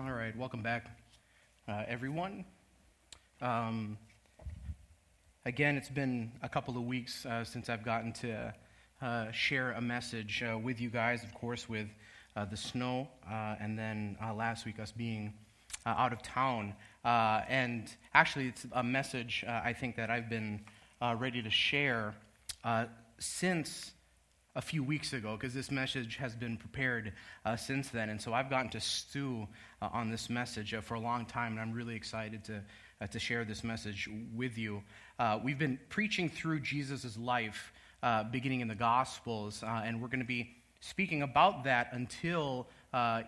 All right, welcome back, uh, everyone. Um, again, it's been a couple of weeks uh, since I've gotten to uh, share a message uh, with you guys, of course, with uh, the snow, uh, and then last week us being out of town. and actually, it's a message I think that I've been ready to share since a few weeks ago because this message has been prepared uh, since then. And so I've gotten to stew uh, on this message uh, for a long time, and I'm really excited to, uh, to share this message with you. Uh, we've been preaching through Jesus' life uh, beginning in the Gospels, and we're going to be speaking about that until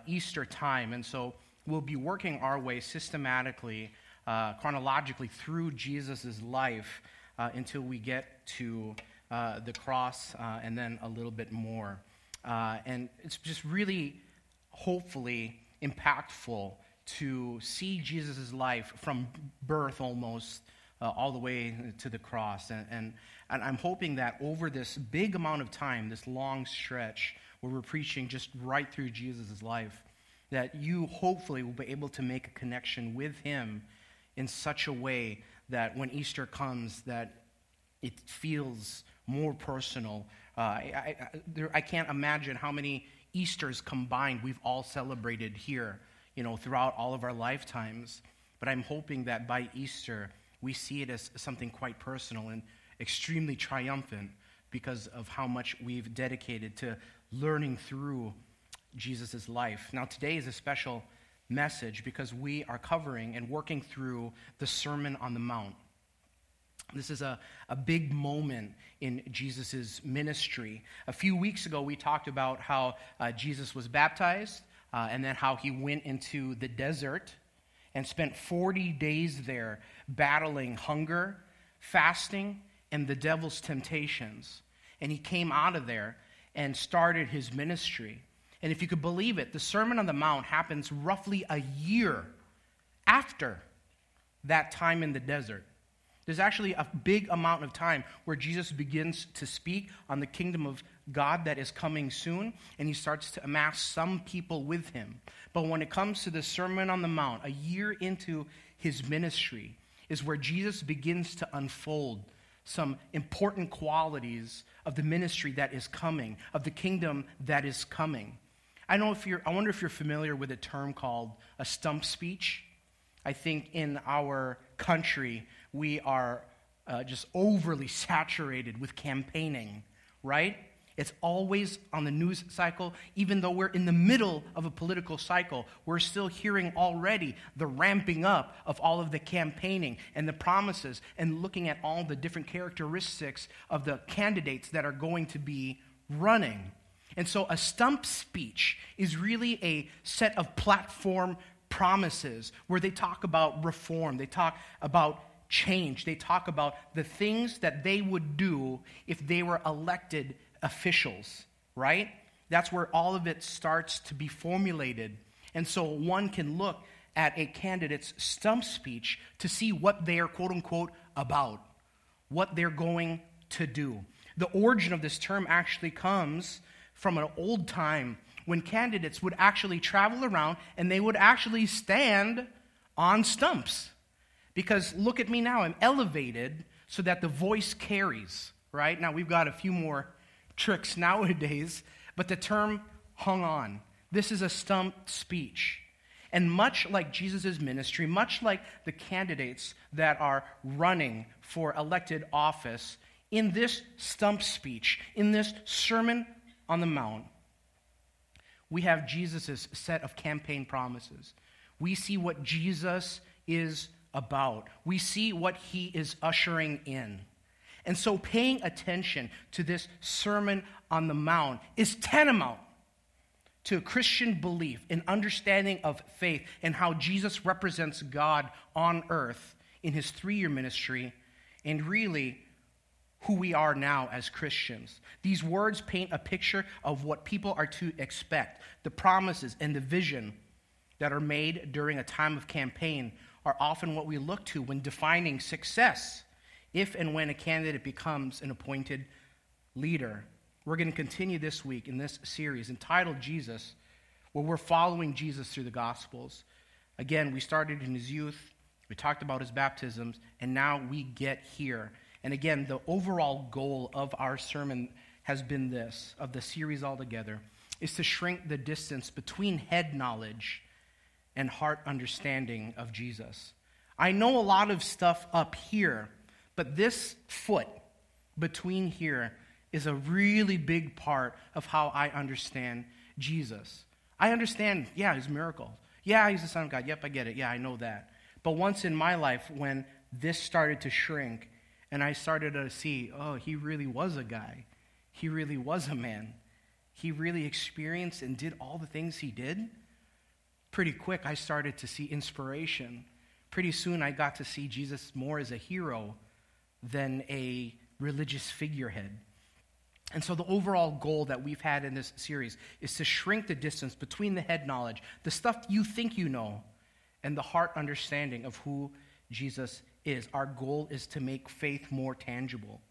Easter time. And so we'll be working our way systematically, chronologically through Jesus' life until we get to uh, the cross, uh, and then a little bit more. Uh, and it's just really, hopefully, impactful to see Jesus' life from birth almost uh, all the way to the cross. And, and, and I'm hoping that over this big amount of time, this long stretch where we're preaching just right through Jesus' life, that you hopefully will be able to make a connection with him in such a way that when Easter comes, that it feels more personal. Uh, I, I, there, I can't imagine how many Easters combined we've all celebrated here, you know, throughout all of our lifetimes. But I'm hoping that by Easter, we see it as something quite personal and extremely triumphant because of how much we've dedicated to learning through Jesus' life. Now, today is a special message because we are covering and working through the Sermon on the Mount. This is a, a big moment in Jesus' ministry. A few weeks ago, we talked about how uh, Jesus was baptized uh, and then how he went into the desert and spent 40 days there battling hunger, fasting, and the devil's temptations. And he came out of there and started his ministry. And if you could believe it, the Sermon on the Mount happens roughly a year after that time in the desert. There's actually a big amount of time where Jesus begins to speak on the kingdom of God that is coming soon, and he starts to amass some people with him. But when it comes to the Sermon on the Mount, a year into his ministry, is where Jesus begins to unfold some important qualities of the ministry that is coming, of the kingdom that is coming. I know if you're I wonder if you're familiar with a term called a stump speech. I think in our country we are uh, just overly saturated with campaigning, right? It's always on the news cycle. Even though we're in the middle of a political cycle, we're still hearing already the ramping up of all of the campaigning and the promises and looking at all the different characteristics of the candidates that are going to be running. And so a stump speech is really a set of platform promises where they talk about reform, they talk about change. They talk about the things that they would do if they were elected officials, right? That's where all of it starts to be formulated. And so one can look at a candidate's stump speech to see what they are, quote unquote, about, what they're going to do. The origin of this term actually comes from an old time when candidates would actually travel around and they would actually stand on stumps. Because look at me now, I'm elevated so that the voice carries, right? Now we've got a few more tricks nowadays, but the term hung on. This is a stump speech. And much like Jesus' ministry, much like the candidates that are running for elected office, in this stump speech, in this Sermon on the Mount, we have Jesus' set of campaign promises. We see what Jesus is about. We see what he is ushering in. And so, paying attention to this Sermon on the Mount is tantamount to Christian belief and understanding of faith and how Jesus represents God on earth in his three year ministry and really who we are now as Christians. These words paint a picture of what people are to expect, the promises and the vision that are made during a time of campaign are often what we look to when defining success if and when a candidate becomes an appointed leader. We're going to continue this week in this series entitled Jesus where we're following Jesus through the Gospels. Again, we started in his youth, we talked about his baptisms, and now we get here. And again, the overall goal of our sermon has been this, of the series altogether, is to shrink the distance between head knowledge and heart understanding of Jesus. I know a lot of stuff up here, but this foot between here is a really big part of how I understand Jesus. I understand, yeah, his miracle. Yeah, he's the Son of God. Yep, I get it. Yeah, I know that. But once in my life, when this started to shrink and I started to see, oh, he really was a guy, he really was a man, he really experienced and did all the things he did, pretty quick I started to see inspiration. Pretty soon I got to see Jesus more as a hero than a religious figurehead. And so, the overall goal that we've had in this series is to shrink the distance between the head knowledge, the stuff you think you know, and the heart understanding of who Jesus is. Our goal is to make faith more tangible.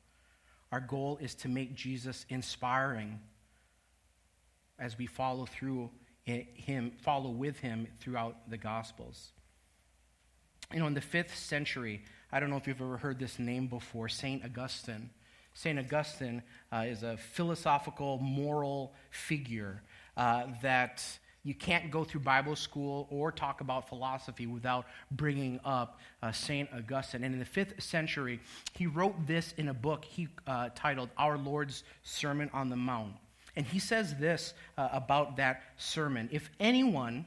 Our goal is to make Jesus inspiring as we follow through him, follow with him throughout the Gospels. You know, in the fifth century, I don't know if you've ever heard this name before, St. Augustine. St. Augustine uh, is a philosophical, moral figure uh, that you can't go through Bible school or talk about philosophy without bringing up uh, St. Augustine. And in the fifth century, he wrote this in a book he uh, titled Our Lord's Sermon on the Mount. And he says this uh, about that sermon If anyone,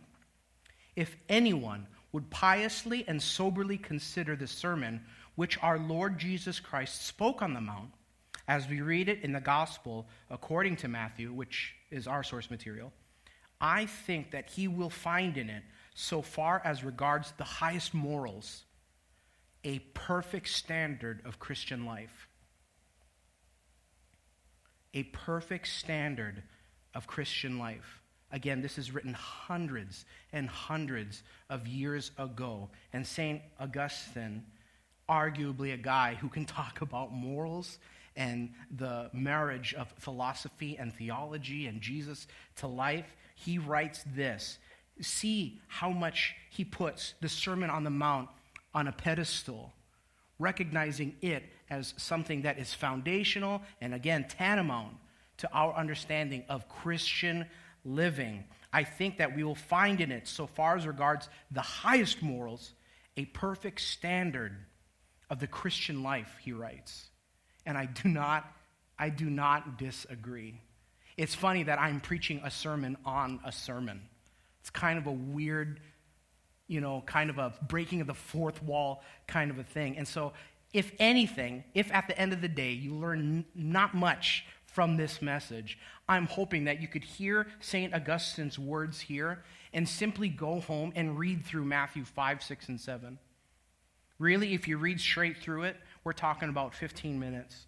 if anyone would piously and soberly consider the sermon which our Lord Jesus Christ spoke on the Mount, as we read it in the gospel according to Matthew, which is our source material, I think that he will find in it, so far as regards the highest morals, a perfect standard of Christian life. A perfect standard of Christian life. Again, this is written hundreds and hundreds of years ago. And St. Augustine, arguably a guy who can talk about morals and the marriage of philosophy and theology and Jesus to life, he writes this. See how much he puts the Sermon on the Mount on a pedestal, recognizing it as something that is foundational and, again, tantamount to our understanding of Christian living. I think that we will find in it, so far as regards the highest morals, a perfect standard of the Christian life, he writes and I do not, I do not disagree. It's funny that I'm preaching a sermon on a sermon. It's kind of a weird, you know, kind of a breaking of the fourth wall kind of a thing. And so, if anything, if at the end of the day you learn not much from this message, I'm hoping that you could hear St. Augustine's words here and simply go home and read through Matthew 5, 6, and 7. Really, if you read straight through it, we're talking about 15 minutes.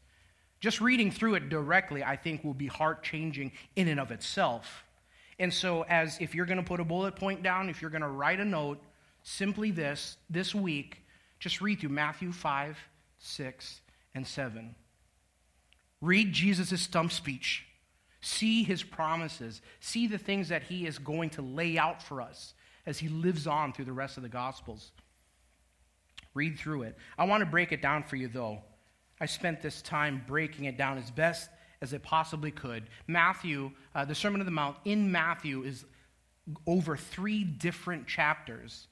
Just reading through it directly, I think, will be heart changing in and of itself. And so, as if you're going to put a bullet point down, if you're going to write a note, simply this this week, just read through Matthew 5, 6, and 7. Read Jesus' stump speech. See his promises. See the things that he is going to lay out for us as he lives on through the rest of the Gospels. Read through it. I want to break it down for you, though. I spent this time breaking it down as best as it possibly could. Matthew, uh, the Sermon on the Mount in Matthew is over three different chapters.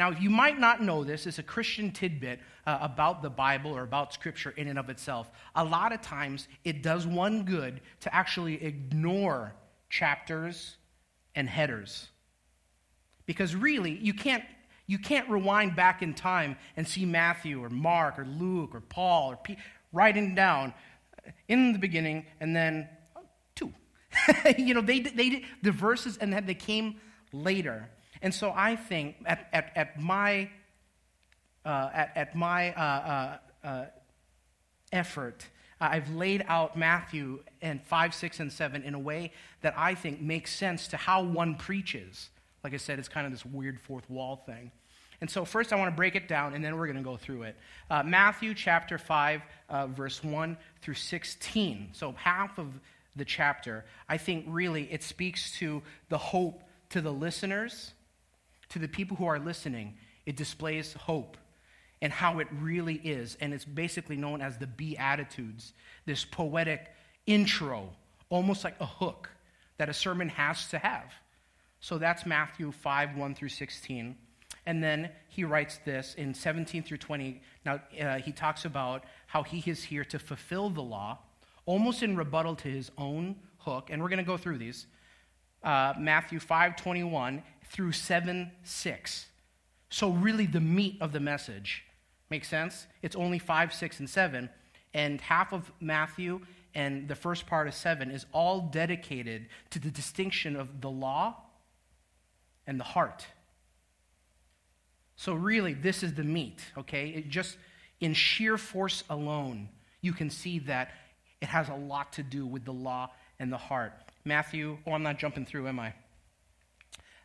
Now, you might not know this, it's a Christian tidbit uh, about the Bible or about Scripture in and of itself. A lot of times, it does one good to actually ignore chapters and headers. Because really, you can't you can't rewind back in time and see Matthew or Mark or Luke or Paul or writing down in the beginning and then two. you know, they, they, the verses and they came later. And so I think at, at, at my, uh, at, at my uh, uh, uh effort, I've laid out Matthew and 5, 6, and 7 in a way that I think makes sense to how one preaches. Like I said, it's kind of this weird fourth wall thing. And so, first, I want to break it down, and then we're going to go through it. Uh, Matthew chapter 5, uh, verse 1 through 16. So, half of the chapter, I think really it speaks to the hope to the listeners, to the people who are listening, it displays hope and how it really is. And it's basically known as the Beatitudes, this poetic intro, almost like a hook that a sermon has to have. So that's Matthew 5 1 through 16. And then he writes this in 17 through 20. Now, uh, he talks about how he is here to fulfill the law, almost in rebuttal to his own hook. And we're going to go through these. Uh, Matthew 5 21 through 7 6. So, really, the meat of the message. Makes sense? It's only 5, 6, and 7. And half of Matthew and the first part of 7 is all dedicated to the distinction of the law and the heart. So, really, this is the meat, okay? It just in sheer force alone, you can see that it has a lot to do with the law and the heart. Matthew, oh, I'm not jumping through, am I?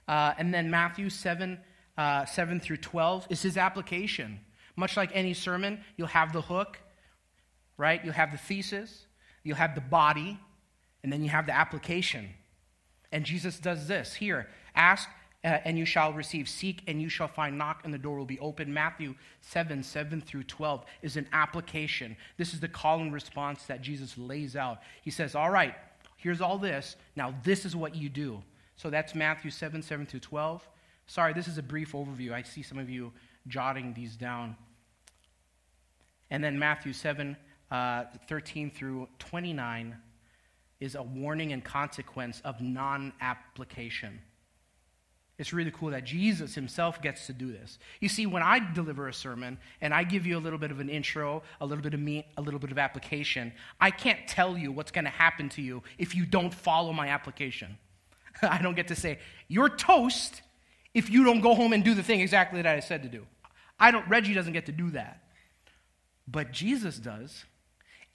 Uh, and then Matthew 7, uh, 7 through 12 is his application. Much like any sermon, you'll have the hook, right? You'll have the thesis, you'll have the body, and then you have the application. And Jesus does this here ask uh, and you shall receive. Seek and you shall find. Knock and the door will be open. Matthew 7 7 through 12 is an application. This is the call and response that Jesus lays out. He says, All right, here's all this. Now, this is what you do. So that's Matthew 7 7 through 12. Sorry, this is a brief overview. I see some of you jotting these down. And then Matthew 7 uh, 13 through 29 is a warning and consequence of non application. It's really cool that Jesus himself gets to do this. You see, when I deliver a sermon and I give you a little bit of an intro, a little bit of meat, a little bit of application, I can't tell you what's going to happen to you if you don't follow my application. I don't get to say, you're toast if you don't go home and do the thing exactly that I said to do. I don't, Reggie doesn't get to do that. But Jesus does,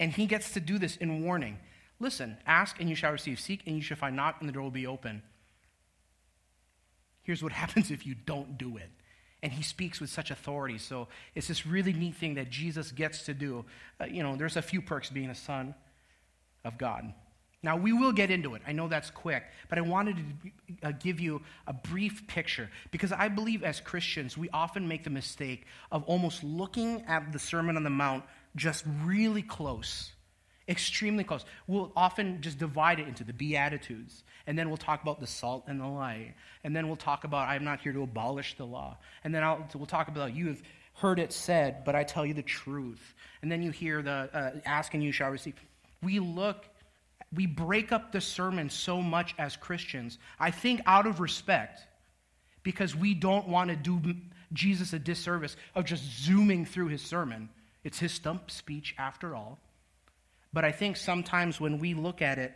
and he gets to do this in warning. Listen, ask and you shall receive, seek and you shall find, knock and the door will be open. Here's what happens if you don't do it. And he speaks with such authority. So it's this really neat thing that Jesus gets to do. Uh, you know, there's a few perks being a son of God. Now, we will get into it. I know that's quick, but I wanted to uh, give you a brief picture because I believe as Christians, we often make the mistake of almost looking at the Sermon on the Mount just really close extremely close. We'll often just divide it into the Beatitudes, and then we'll talk about the salt and the light, and then we'll talk about I'm not here to abolish the law, and then I'll, we'll talk about you have heard it said, but I tell you the truth, and then you hear the uh, ask and you shall receive. We look, we break up the sermon so much as Christians. I think out of respect, because we don't want to do Jesus a disservice of just zooming through his sermon. It's his stump speech after all. But I think sometimes when we look at it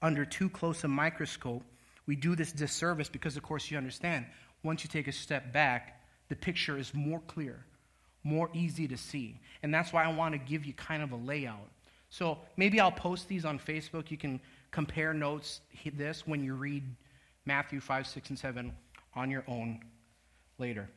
under too close a microscope, we do this disservice because, of course, you understand, once you take a step back, the picture is more clear, more easy to see. And that's why I want to give you kind of a layout. So maybe I'll post these on Facebook. You can compare notes, this, when you read Matthew 5, 6, and 7 on your own later.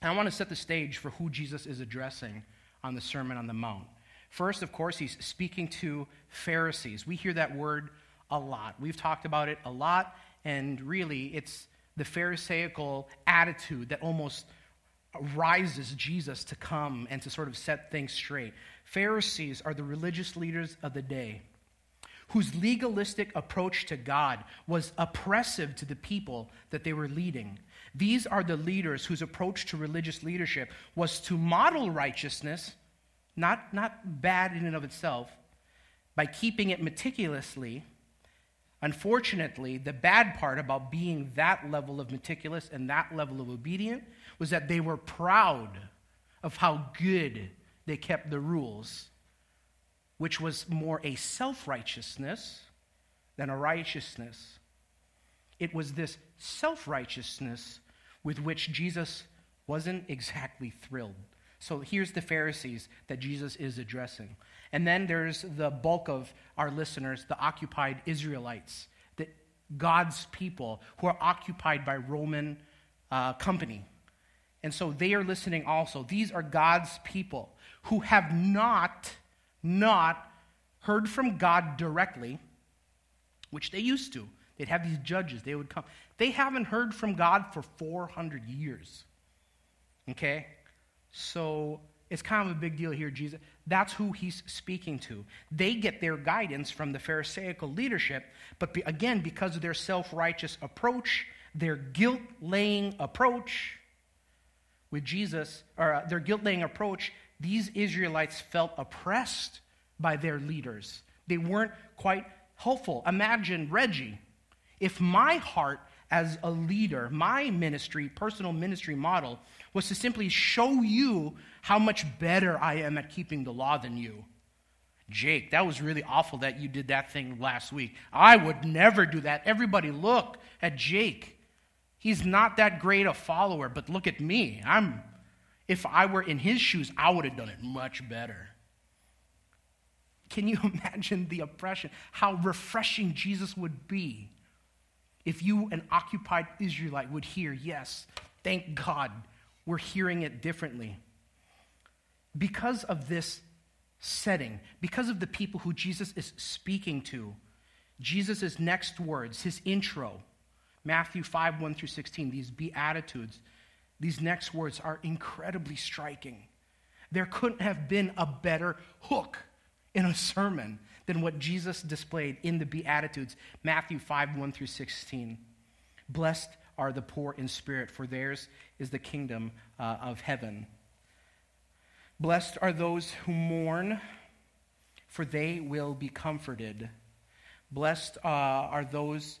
And I want to set the stage for who Jesus is addressing on the Sermon on the Mount. First, of course, he's speaking to Pharisees. We hear that word a lot. We've talked about it a lot, and really, it's the Pharisaical attitude that almost rises Jesus to come and to sort of set things straight. Pharisees are the religious leaders of the day whose legalistic approach to God was oppressive to the people that they were leading. These are the leaders whose approach to religious leadership was to model righteousness not, not bad in and of itself, by keeping it meticulously. Unfortunately, the bad part about being that level of meticulous and that level of obedient was that they were proud of how good they kept the rules, which was more a self righteousness than a righteousness. It was this self righteousness with which Jesus wasn't exactly thrilled. So here's the Pharisees that Jesus is addressing. And then there's the bulk of our listeners, the occupied Israelites, the, God's people who are occupied by Roman uh, company. And so they are listening also. These are God's people who have not, not heard from God directly, which they used to. They'd have these judges, they would come. They haven't heard from God for 400 years. Okay? So it's kind of a big deal here, Jesus. That's who he's speaking to. They get their guidance from the Pharisaical leadership, but be, again, because of their self righteous approach, their guilt laying approach with Jesus, or uh, their guilt laying approach, these Israelites felt oppressed by their leaders. They weren't quite helpful. Imagine Reggie. If my heart as a leader, my ministry, personal ministry model, was to simply show you how much better I am at keeping the law than you. Jake, that was really awful that you did that thing last week. I would never do that. Everybody look at Jake. He's not that great a follower, but look at me. I'm if I were in his shoes, I would have done it much better. Can you imagine the oppression? How refreshing Jesus would be if you, an occupied Israelite, would hear, yes, thank God, we're hearing it differently. Because of this setting, because of the people who Jesus is speaking to, Jesus' next words, his intro, Matthew 5 1 through 16, these Beatitudes, these next words are incredibly striking. There couldn't have been a better hook in a sermon than what Jesus displayed in the Beatitudes, Matthew 5 1 through 16. Blessed are the poor in spirit, for theirs is the kingdom uh, of heaven. Blessed are those who mourn, for they will be comforted. Blessed uh, are those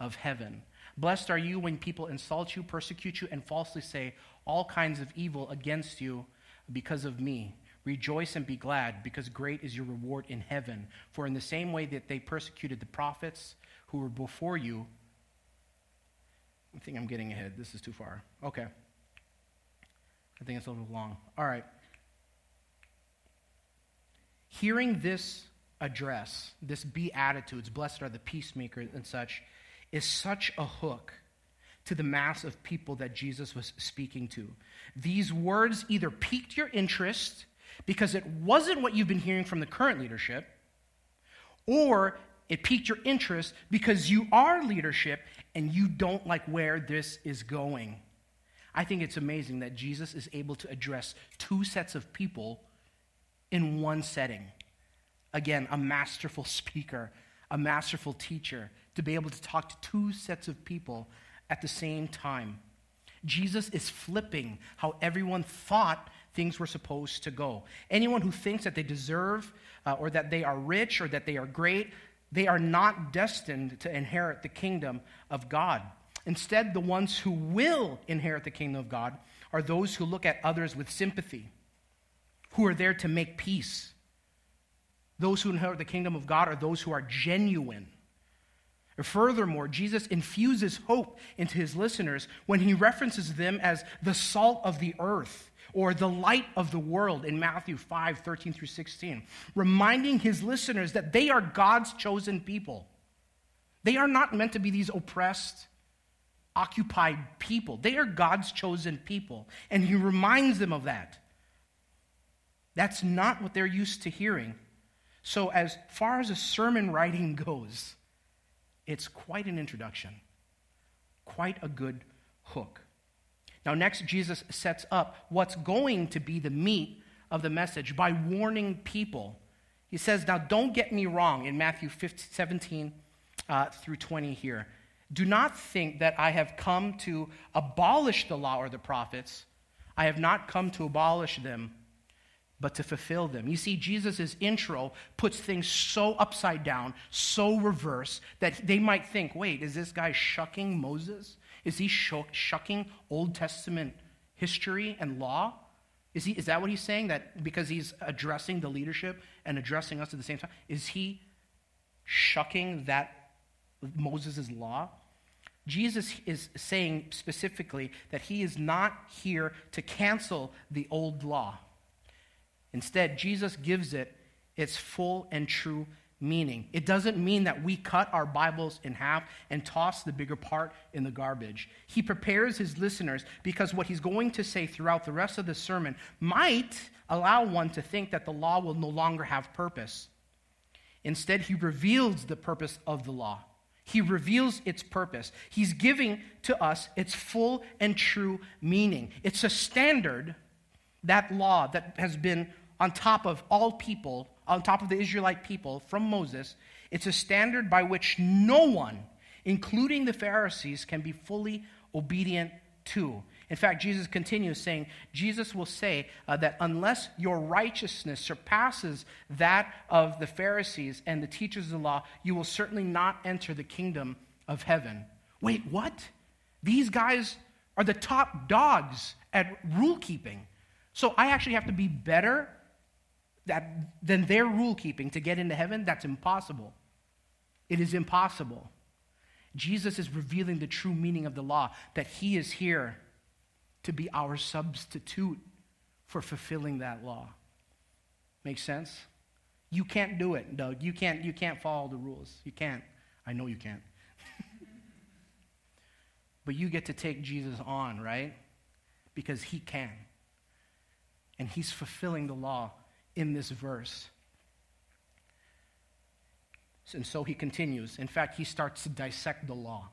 of heaven. Blessed are you when people insult you, persecute you, and falsely say all kinds of evil against you because of me. Rejoice and be glad, because great is your reward in heaven. For in the same way that they persecuted the prophets who were before you, I think I'm getting ahead. This is too far. Okay. I think it's a little long. All right. Hearing this address, this beatitudes, blessed are the peacemakers and such, is such a hook to the mass of people that Jesus was speaking to. These words either piqued your interest because it wasn't what you've been hearing from the current leadership, or it piqued your interest because you are leadership and you don't like where this is going. I think it's amazing that Jesus is able to address two sets of people in one setting. Again, a masterful speaker, a masterful teacher, to be able to talk to two sets of people at the same time. Jesus is flipping how everyone thought things were supposed to go. Anyone who thinks that they deserve uh, or that they are rich or that they are great, they are not destined to inherit the kingdom of God. Instead, the ones who will inherit the kingdom of God are those who look at others with sympathy, who are there to make peace. Those who inherit the kingdom of God are those who are genuine Furthermore, Jesus infuses hope into his listeners when he references them as the salt of the earth or the light of the world in Matthew 5 13 through 16, reminding his listeners that they are God's chosen people. They are not meant to be these oppressed, occupied people. They are God's chosen people. And he reminds them of that. That's not what they're used to hearing. So, as far as a sermon writing goes, it's quite an introduction, quite a good hook. Now, next, Jesus sets up what's going to be the meat of the message by warning people. He says, Now, don't get me wrong in Matthew 15, 17 uh, through 20 here. Do not think that I have come to abolish the law or the prophets. I have not come to abolish them, but to fulfill them. You see, Jesus' intro puts things so upside down, so reverse, that they might think wait, is this guy shucking Moses? Is he shucking Old Testament history and law? Is, he, is that what he's saying? That because he's addressing the leadership and addressing us at the same time? Is he shucking that Moses' law, Jesus is saying specifically that he is not here to cancel the old law. Instead, Jesus gives it its full and true meaning. It doesn't mean that we cut our Bibles in half and toss the bigger part in the garbage. He prepares his listeners because what he's going to say throughout the rest of the sermon might allow one to think that the law will no longer have purpose. Instead, he reveals the purpose of the law. He reveals its purpose. He's giving to us its full and true meaning. It's a standard, that law that has been on top of all people, on top of the Israelite people from Moses. It's a standard by which no one, including the Pharisees, can be fully obedient to. In fact, Jesus continues saying, Jesus will say uh, that unless your righteousness surpasses that of the Pharisees and the teachers of the law, you will certainly not enter the kingdom of heaven. Wait, what? These guys are the top dogs at rule keeping. So I actually have to be better that, than their rule keeping to get into heaven? That's impossible. It is impossible. Jesus is revealing the true meaning of the law, that he is here to be our substitute for fulfilling that law. Makes sense? You can't do it, Doug. You can't, you can't follow the rules. You can't. I know you can't. but you get to take Jesus on, right? Because he can. And he's fulfilling the law in this verse. And so he continues. In fact, he starts to dissect the law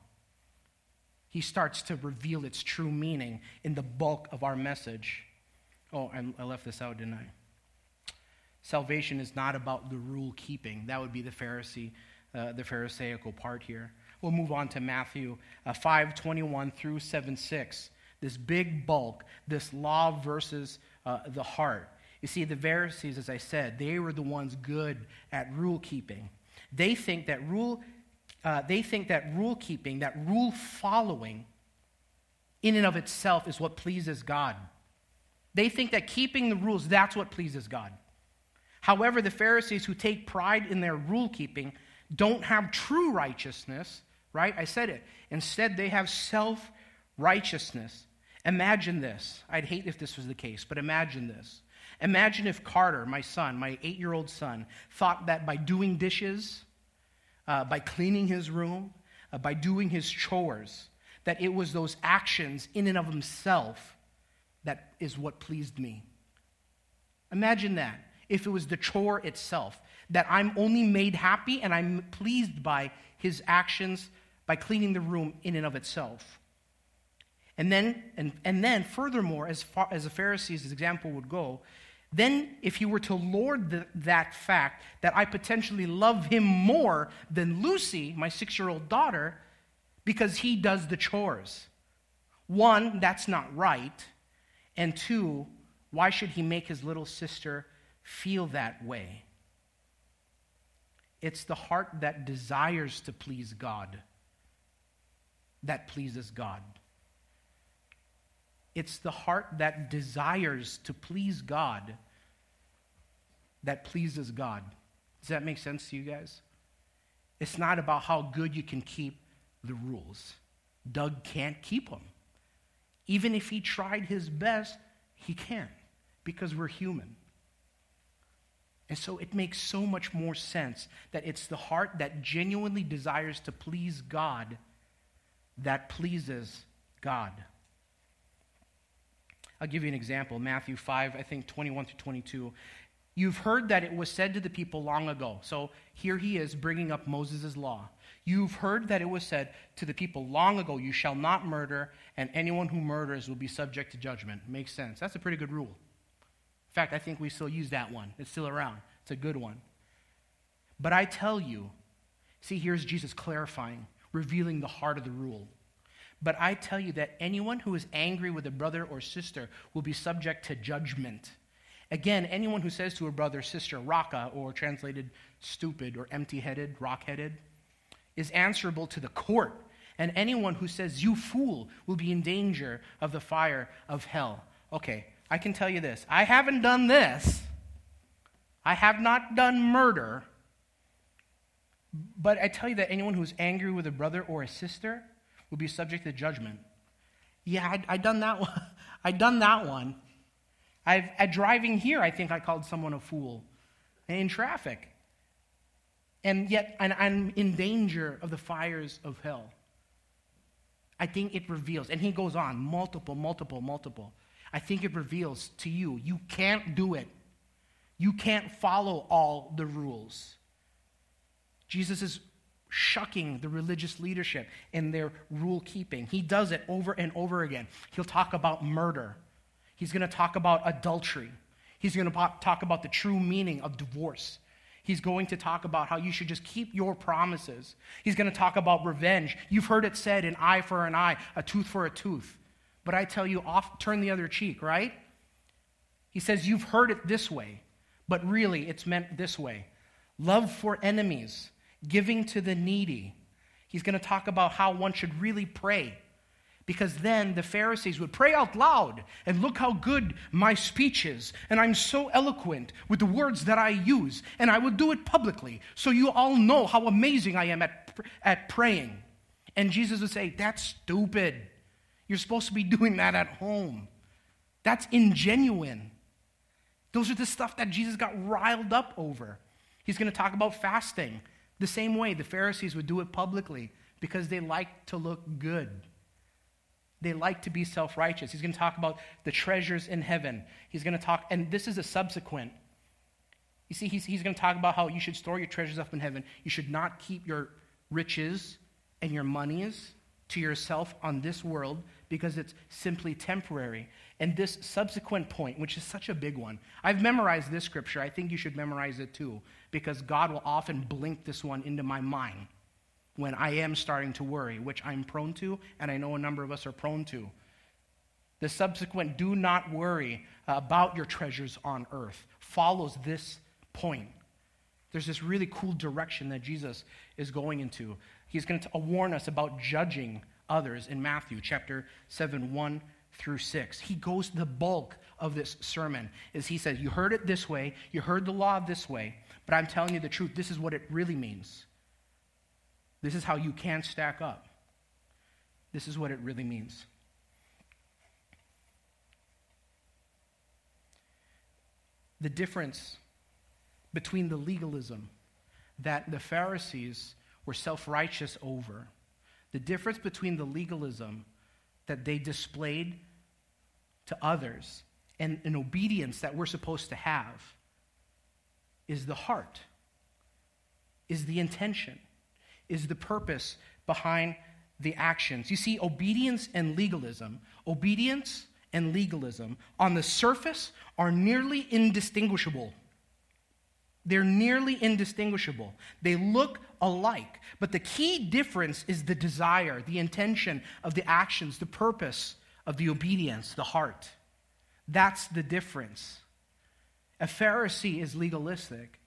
he starts to reveal its true meaning in the bulk of our message. Oh, and I, left this out, didn't I? Salvation is not about the rule keeping. That would be the Pharisee, uh, the Pharisaical part here. We'll move on to Matthew uh, 5 21 through 7 6. This big bulk, this law versus uh, the heart. You see, the Pharisees, as I said, they were the ones good at rule keeping. They think that rule uh, they think that rule keeping, that rule following, in and of itself is what pleases God. They think that keeping the rules, that's what pleases God. However, the Pharisees who take pride in their rule keeping don't have true righteousness, right? I said it. Instead, they have self righteousness. Imagine this. I'd hate if this was the case, but imagine this. Imagine if Carter, my son, my eight year old son, thought that by doing dishes, uh, by cleaning his room, uh, by doing his chores, that it was those actions in and of himself that is what pleased me. Imagine that. If it was the chore itself, that I'm only made happy and I'm pleased by his actions by cleaning the room in and of itself. And then, and, and then furthermore, as far as the Pharisees' example would go, then, if you were to lord the, that fact that I potentially love him more than Lucy, my six year old daughter, because he does the chores. One, that's not right. And two, why should he make his little sister feel that way? It's the heart that desires to please God that pleases God. It's the heart that desires to please God that pleases God. Does that make sense to you guys? It's not about how good you can keep the rules. Doug can't keep them. Even if he tried his best, he can't because we're human. And so it makes so much more sense that it's the heart that genuinely desires to please God that pleases God. I'll give you an example. Matthew 5, I think 21 through 22. You've heard that it was said to the people long ago. So here he is bringing up Moses' law. You've heard that it was said to the people long ago, You shall not murder, and anyone who murders will be subject to judgment. Makes sense. That's a pretty good rule. In fact, I think we still use that one. It's still around, it's a good one. But I tell you, see, here's Jesus clarifying, revealing the heart of the rule. But I tell you that anyone who is angry with a brother or sister will be subject to judgment. Again, anyone who says to a brother or sister, raka, or translated stupid or empty headed, rock headed, is answerable to the court. And anyone who says, you fool, will be in danger of the fire of hell. Okay, I can tell you this I haven't done this, I have not done murder, But I tell you that anyone who's angry with a brother or a sister will be subject to judgment. Yeah, I, I done that one. I'd done that one. I've, at driving here, I think I called someone a fool in traffic. And yet, and I'm in danger of the fires of hell. I think it reveals, and he goes on, multiple, multiple, multiple. I think it reveals to you, you can't do it. You can't follow all the rules. Jesus is shucking the religious leadership in their rule keeping. He does it over and over again. He'll talk about murder, he's going to talk about adultery, he's going to talk about the true meaning of divorce. He's going to talk about how you should just keep your promises. He's going to talk about revenge. You've heard it said an eye for an eye, a tooth for a tooth. But I tell you, off, turn the other cheek, right? He says, You've heard it this way, but really it's meant this way love for enemies, giving to the needy. He's going to talk about how one should really pray because then the Pharisees would pray out loud and look how good my speech is. And I'm so eloquent with the words that I use. And I will do it publicly so you all know how amazing I am at, at praying. And Jesus would say, That's stupid. You're supposed to be doing that at home. That's ingenuine. Those are the stuff that Jesus got riled up over. He's going to talk about fasting the same way the Pharisees would do it publicly because they like to look good. They like to be self righteous. He's going to talk about the treasures in heaven. He's going to talk, and this is a subsequent. You see, he's, he's going to talk about how you should store your treasures up in heaven. You should not keep your riches and your monies to yourself on this world because it's simply temporary. And this subsequent point, which is such a big one, I've memorized this scripture. I think you should memorize it too because God will often blink this one into my mind when I am starting to worry, which I'm prone to, and I know a number of us are prone to. The subsequent do not worry about your treasures on earth follows this point. There's this really cool direction that Jesus is going into. He's going to warn us about judging others in Matthew chapter 7, 1 through 6. He goes the bulk of this sermon is he says, You heard it this way, you heard the law this way, but I'm telling you the truth. This is what it really means. This is how you can stack up. This is what it really means. The difference between the legalism that the Pharisees were self righteous over, the difference between the legalism that they displayed to others and an obedience that we're supposed to have is the heart, is the intention is the purpose behind the actions. You see, obedience and legalism, obedience and legalism on the surface are nearly indistinguishable. They're nearly indistinguishable. They look alike. But the key difference is the desire, the intention of the actions, the purpose of the obedience, the heart. That's the difference. A Pharisee is legalistic,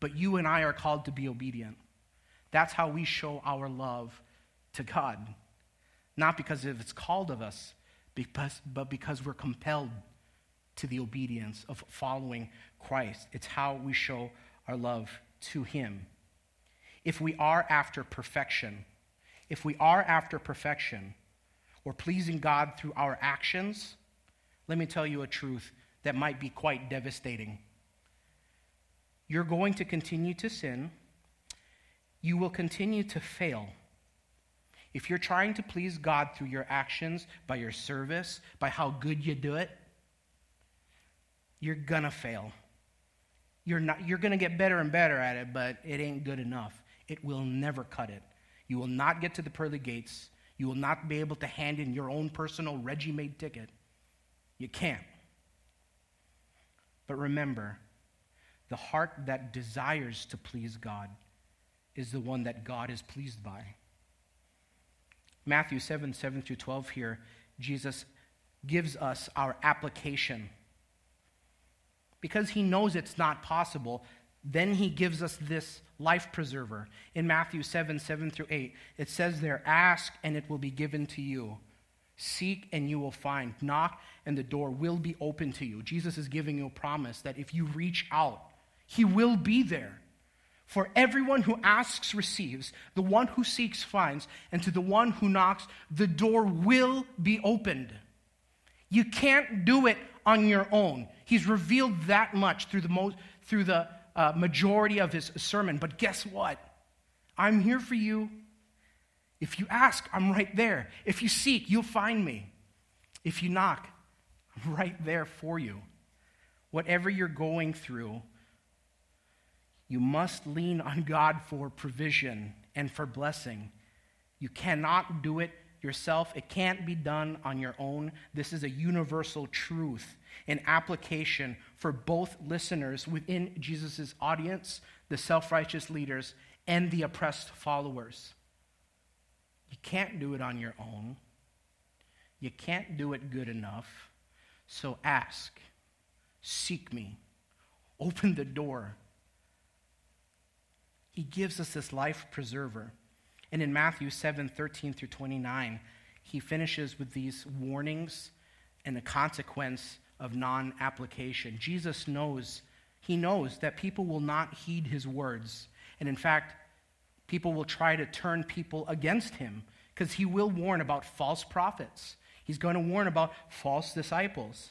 but you and I are called to be obedient. That's how we show our love to God. Not because it's called of us, because, but because we're compelled to the obedience of following Christ. It's how we show our love to Him. If we are after perfection, if we are after perfection or pleasing God through our actions, let me tell you a truth that might be quite devastating. You're going to continue to sin you will continue to fail. If you're trying to please God through your actions, by your service, by how good you do it, you're to fail. You're, not, you're to get better and better at it, but it ain't good enough. It will never cut it. You will not get to the pearly gates. You will not be able to hand in your own personal Reggie made ticket. You can't. But remember, the heart that desires to please God is the one that God is pleased by. Matthew 7 7 through 12 here, Jesus gives us our application. Because he knows it's not possible, then he gives us this life preserver. In Matthew 7 7 through 8, it says there, Ask and it will be given to you. Seek and you will find. Knock and the door will be open to you. Jesus is giving you a promise that if you reach out, he will be there. For everyone who asks receives, the one who seeks finds, and to the one who knocks, the door will be opened. You can't do it on your own. He's revealed that much through the, most, through the uh, majority of his sermon. But guess what? I'm here for you. If you ask, I'm right there. If you seek, you'll find me. If you knock, I'm right there for you. Whatever you're going through, you must lean on God for provision and for blessing. You cannot do it yourself. It can't be done on your own. This is a universal truth an application for both listeners within Jesus' audience, the self righteous leaders, and the oppressed followers. You can't do it on your own. You can't do it good enough. So ask, seek me, open the door he gives us this life preserver. And in Matthew 7 13 through 29, he finishes with these warnings and the consequence of non application. Jesus knows, he knows that people will not heed his words. And in fact, people will try to turn people against him because he will warn about false prophets. He's going to warn about false disciples.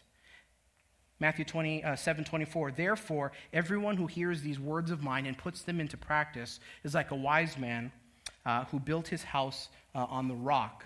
Matthew 27 uh, 24. Therefore, everyone who hears these words of mine and puts them into practice is like a wise man uh, who built his house uh, on the rock.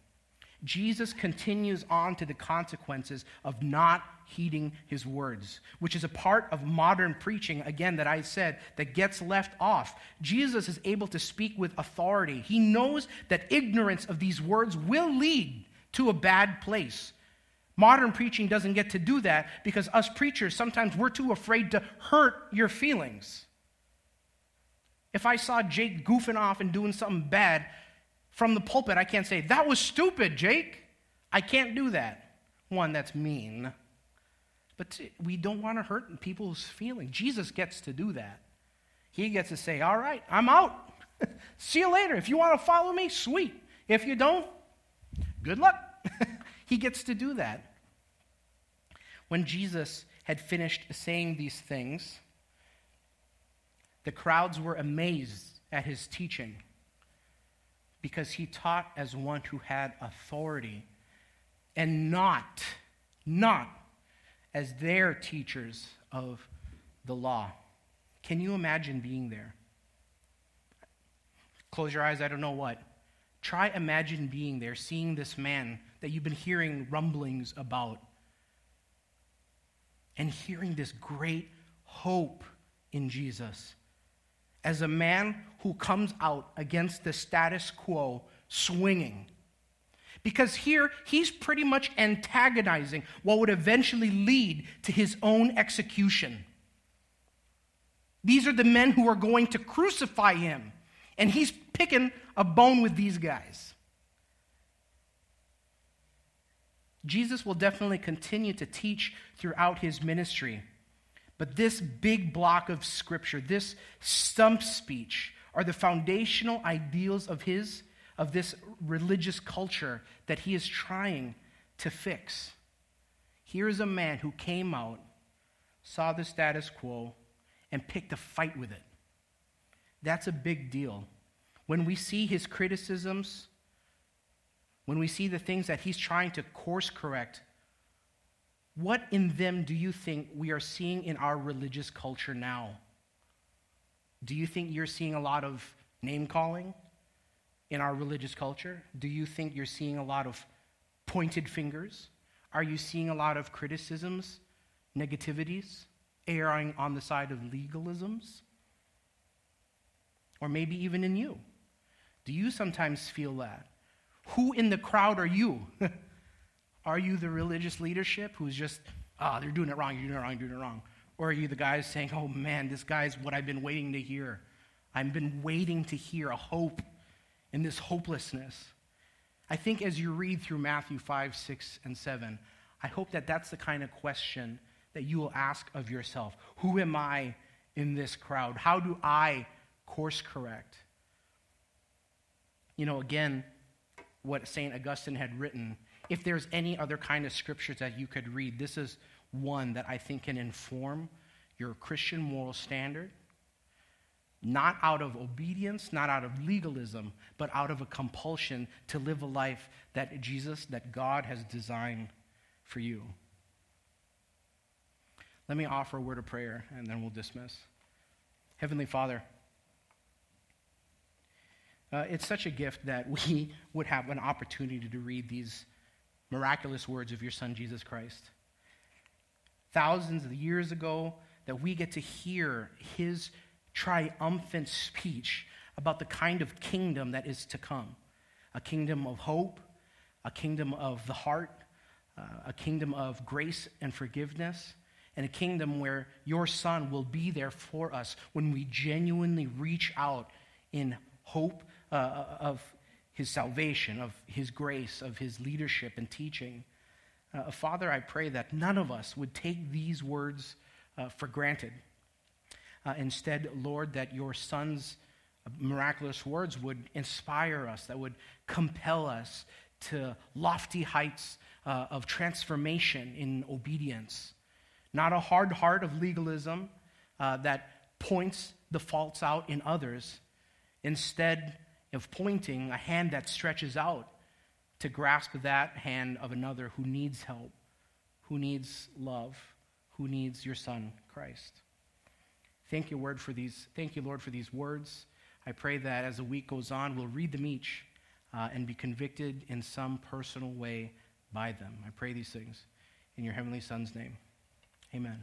Jesus continues on to the consequences of not heeding his words, which is a part of modern preaching, again, that I said, that gets left off. Jesus is able to speak with authority. He knows that ignorance of these words will lead to a bad place. Modern preaching doesn't get to do that because us preachers, sometimes we're too afraid to hurt your feelings. If I saw Jake goofing off and doing something bad, from the pulpit, I can't say, That was stupid, Jake. I can't do that. One, that's mean. But we don't want to hurt people's feelings. Jesus gets to do that. He gets to say, All right, I'm out. See you later. If you want to follow me, sweet. If you don't, good luck. he gets to do that. When Jesus had finished saying these things, the crowds were amazed at his teaching because he taught as one who had authority and not, not as their teachers of the law. Can you imagine being there? Close your eyes, I don't know what. Try imagine being there, seeing this man that you've been hearing rumblings about, and hearing this great hope in Jesus as a man who comes out against the status quo swinging. Because here, he's pretty much antagonizing what would eventually lead to his own execution. These are the men who are going to crucify him, and he's picking a bone with these guys. Jesus will definitely continue to teach throughout his ministry. But this big block of scripture, this stump speech, are the foundational ideals of his of this religious culture that he is trying to fix. Here is a man who came out, saw the status quo, and picked a fight with it. That's a big deal. When we see his criticisms, when we see the things that he's trying to course correct, what in them do you think we are seeing in our religious culture now? Do you think you're seeing a lot of name calling in our religious culture? Do you think you're seeing a lot of pointed fingers? Are you seeing a lot of criticisms, negativities, erring on the side of legalisms? Or maybe even in you? Do you sometimes feel that? Who in the crowd are you? Are you the religious leadership who's just, ah, oh, they're doing it wrong, you're doing it wrong, you're doing it wrong? Or are you the guys saying, oh man, this guy's what I've been waiting to hear? I've been waiting to hear a hope in this hopelessness. I think as you read through Matthew 5, 6, and 7, I hope that that's the kind of question that you will ask of yourself Who am I in this crowd? How do I course correct? You know, again, what St. Augustine had written, if there's any other kind of scriptures that you could read, this is one that I think can inform your Christian moral standard, not out of obedience, not out of legalism, but out of a compulsion to live a life that Jesus, that God has designed for you. Let me offer a word of prayer and then we'll dismiss. Heavenly Father, uh, it's such a gift that we would have an opportunity to read these miraculous words of your Son, Jesus Christ. Thousands of years ago, that we get to hear his triumphant speech about the kind of kingdom that is to come a kingdom of hope, a kingdom of the heart, uh, a kingdom of grace and forgiveness, and a kingdom where your Son will be there for us when we genuinely reach out in hope uh, of his salvation, of his grace, of his leadership and teaching. Uh, Father, I pray that none of us would take these words uh, for granted. Uh, instead, Lord, that your Son's miraculous words would inspire us, that would compel us to lofty heights uh, of transformation in obedience. Not a hard heart of legalism uh, that points the faults out in others. Instead of pointing, a hand that stretches out to grasp that hand of another who needs help, who needs love, who needs your Son, Christ. Thank you, word for these. Thank you, Lord, for these words. I pray that as the week goes on, we'll read them each uh, and be convicted in some personal way by them. I pray these things in your heavenly Son's name. Amen.